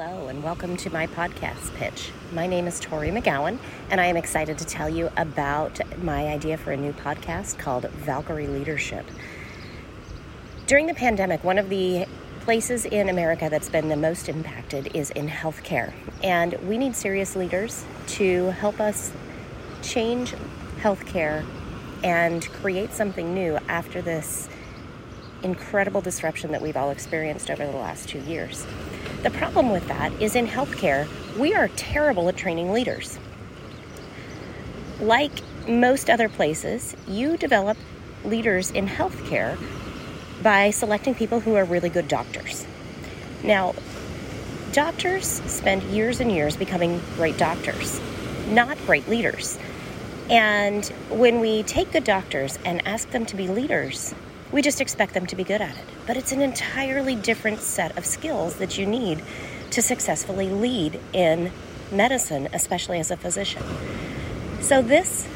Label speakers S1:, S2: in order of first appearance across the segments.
S1: Hello, and welcome to my podcast pitch. My name is Torree McGowan, and I am excited to tell you about my idea for a new podcast called Valkyrie Leadership. During the pandemic, one of the places in America that's been the most impacted is in healthcare, and we need serious leaders to help us change healthcare and create something new after this incredible disruption that we've all experienced over the last two years. The problem with that is in healthcare, we are terrible at training leaders. Like most other places, you develop leaders in healthcare by selecting people who are really good doctors. Now, doctors spend years and years becoming great doctors, not great leaders. And when we take good doctors and ask them to be leaders, we just expect them to be good at it. But it's an entirely different set of skills that you need to successfully lead in medicine, especially as a physician. So, this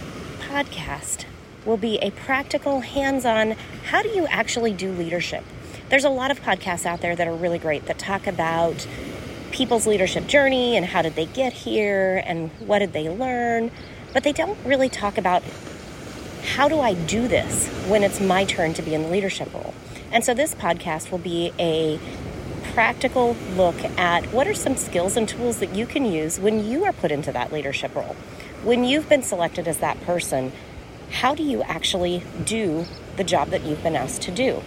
S1: podcast will be a practical, hands on how do you actually do leadership? There's a lot of podcasts out there that are really great that talk about people's leadership journey and how did they get here and what did they learn, but they don't really talk about how do I do this when it's my turn to be in the leadership role? And so this podcast will be a practical look at what are some skills and tools that you can use when you are put into that leadership role. When you've been selected as that person, how do you actually do the job that you've been asked to do?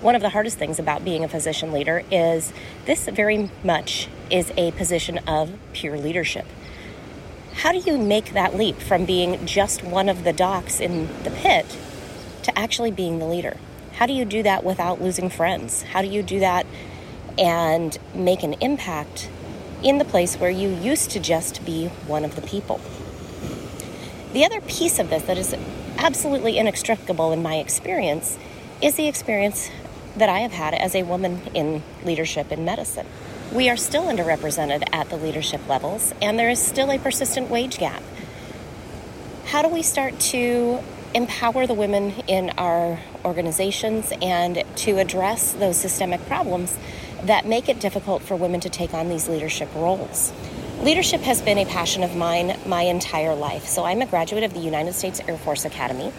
S1: One of the hardest things about being a physician leader is this very much is a position of pure leadership. How do you make that leap from being just one of the docs in the pit to actually being the leader? How do you do that without losing friends? How do you do that and make an impact in the place where you used to just be one of the people? The other piece of this that is absolutely inextricable in my experience is the experience that I have had as a woman in leadership in medicine we are still underrepresented at the leadership levels, and there is still a persistent wage gap. How do we start to empower the women in our organizations and to address those systemic problems that make it difficult for women to take on these leadership roles? Leadership has been a passion of mine my entire life. So I'm a graduate of the United States Air Force Academy.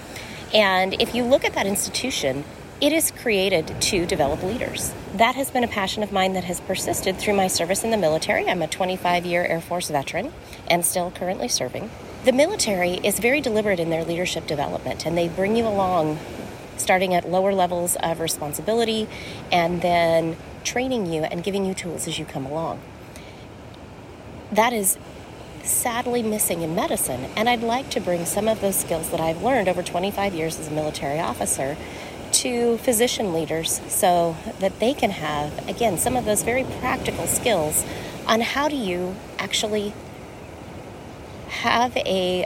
S1: And if you look at that institution, it is created to develop leaders. That has been a passion of mine that has persisted through my service in the military. I'm a 25 year Air Force veteran and still currently serving. The military is very deliberate in their leadership development and they bring you along starting at lower levels of responsibility and then training you and giving you tools as you come along. That is sadly missing in medicine, and I'd like to bring some of those skills that I've learned over 25 years as a military officer to physician leaders so that they can have, again, some of those very practical skills on how do you actually have a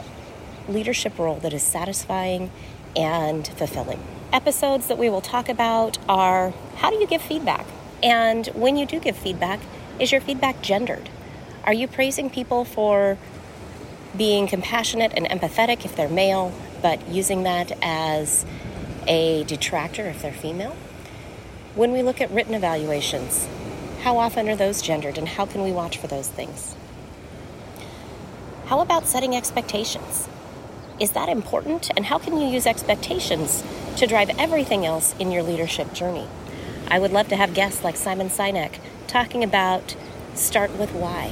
S1: leadership role that is satisfying and fulfilling. Episodes that we will talk about are how do you give feedback? And when you do give feedback, is your feedback gendered? Are you praising people for being compassionate and empathetic if they're male, but using that as a detractor if they're female. When we look at written evaluations, how often are those gendered and how can we watch for those things? How about setting expectations? Is that important? And how can you use expectations to drive everything else in your leadership journey? I would love to have guests like Simon Sinek talking about start with why.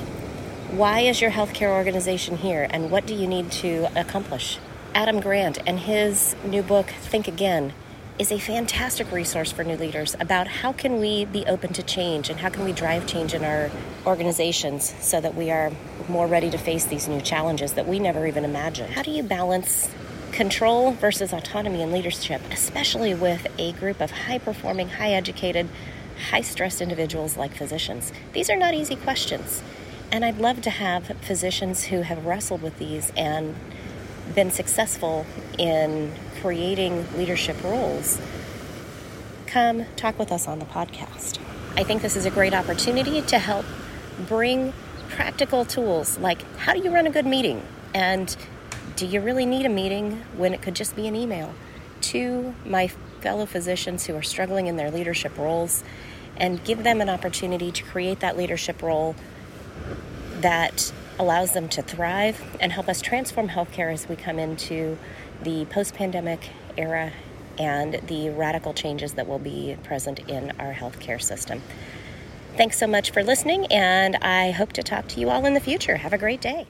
S1: Why is your healthcare organization here and what do you need to accomplish? Adam Grant and his new book, Think Again, is a fantastic resource for new leaders about how can we be open to change and how can we drive change in our organizations so that we are more ready to face these new challenges that we never even imagined. How do you balance control versus autonomy in leadership, especially with a group of high performing, high educated, high stressed individuals like physicians? These are not easy questions. And I'd love to have physicians who have wrestled with these and been successful in creating leadership roles, come talk with us on the podcast. I think this is a great opportunity to help bring practical tools like how do you run a good meeting and do you really need a meeting when it could just be an email to my fellow physicians who are struggling in their leadership roles and give them an opportunity to create that leadership role that allows them to thrive and help us transform healthcare as we come into the post pandemic era and the radical changes that will be present in our healthcare system. Thanks so much for listening, and I hope to talk to you all in the future. Have a great day.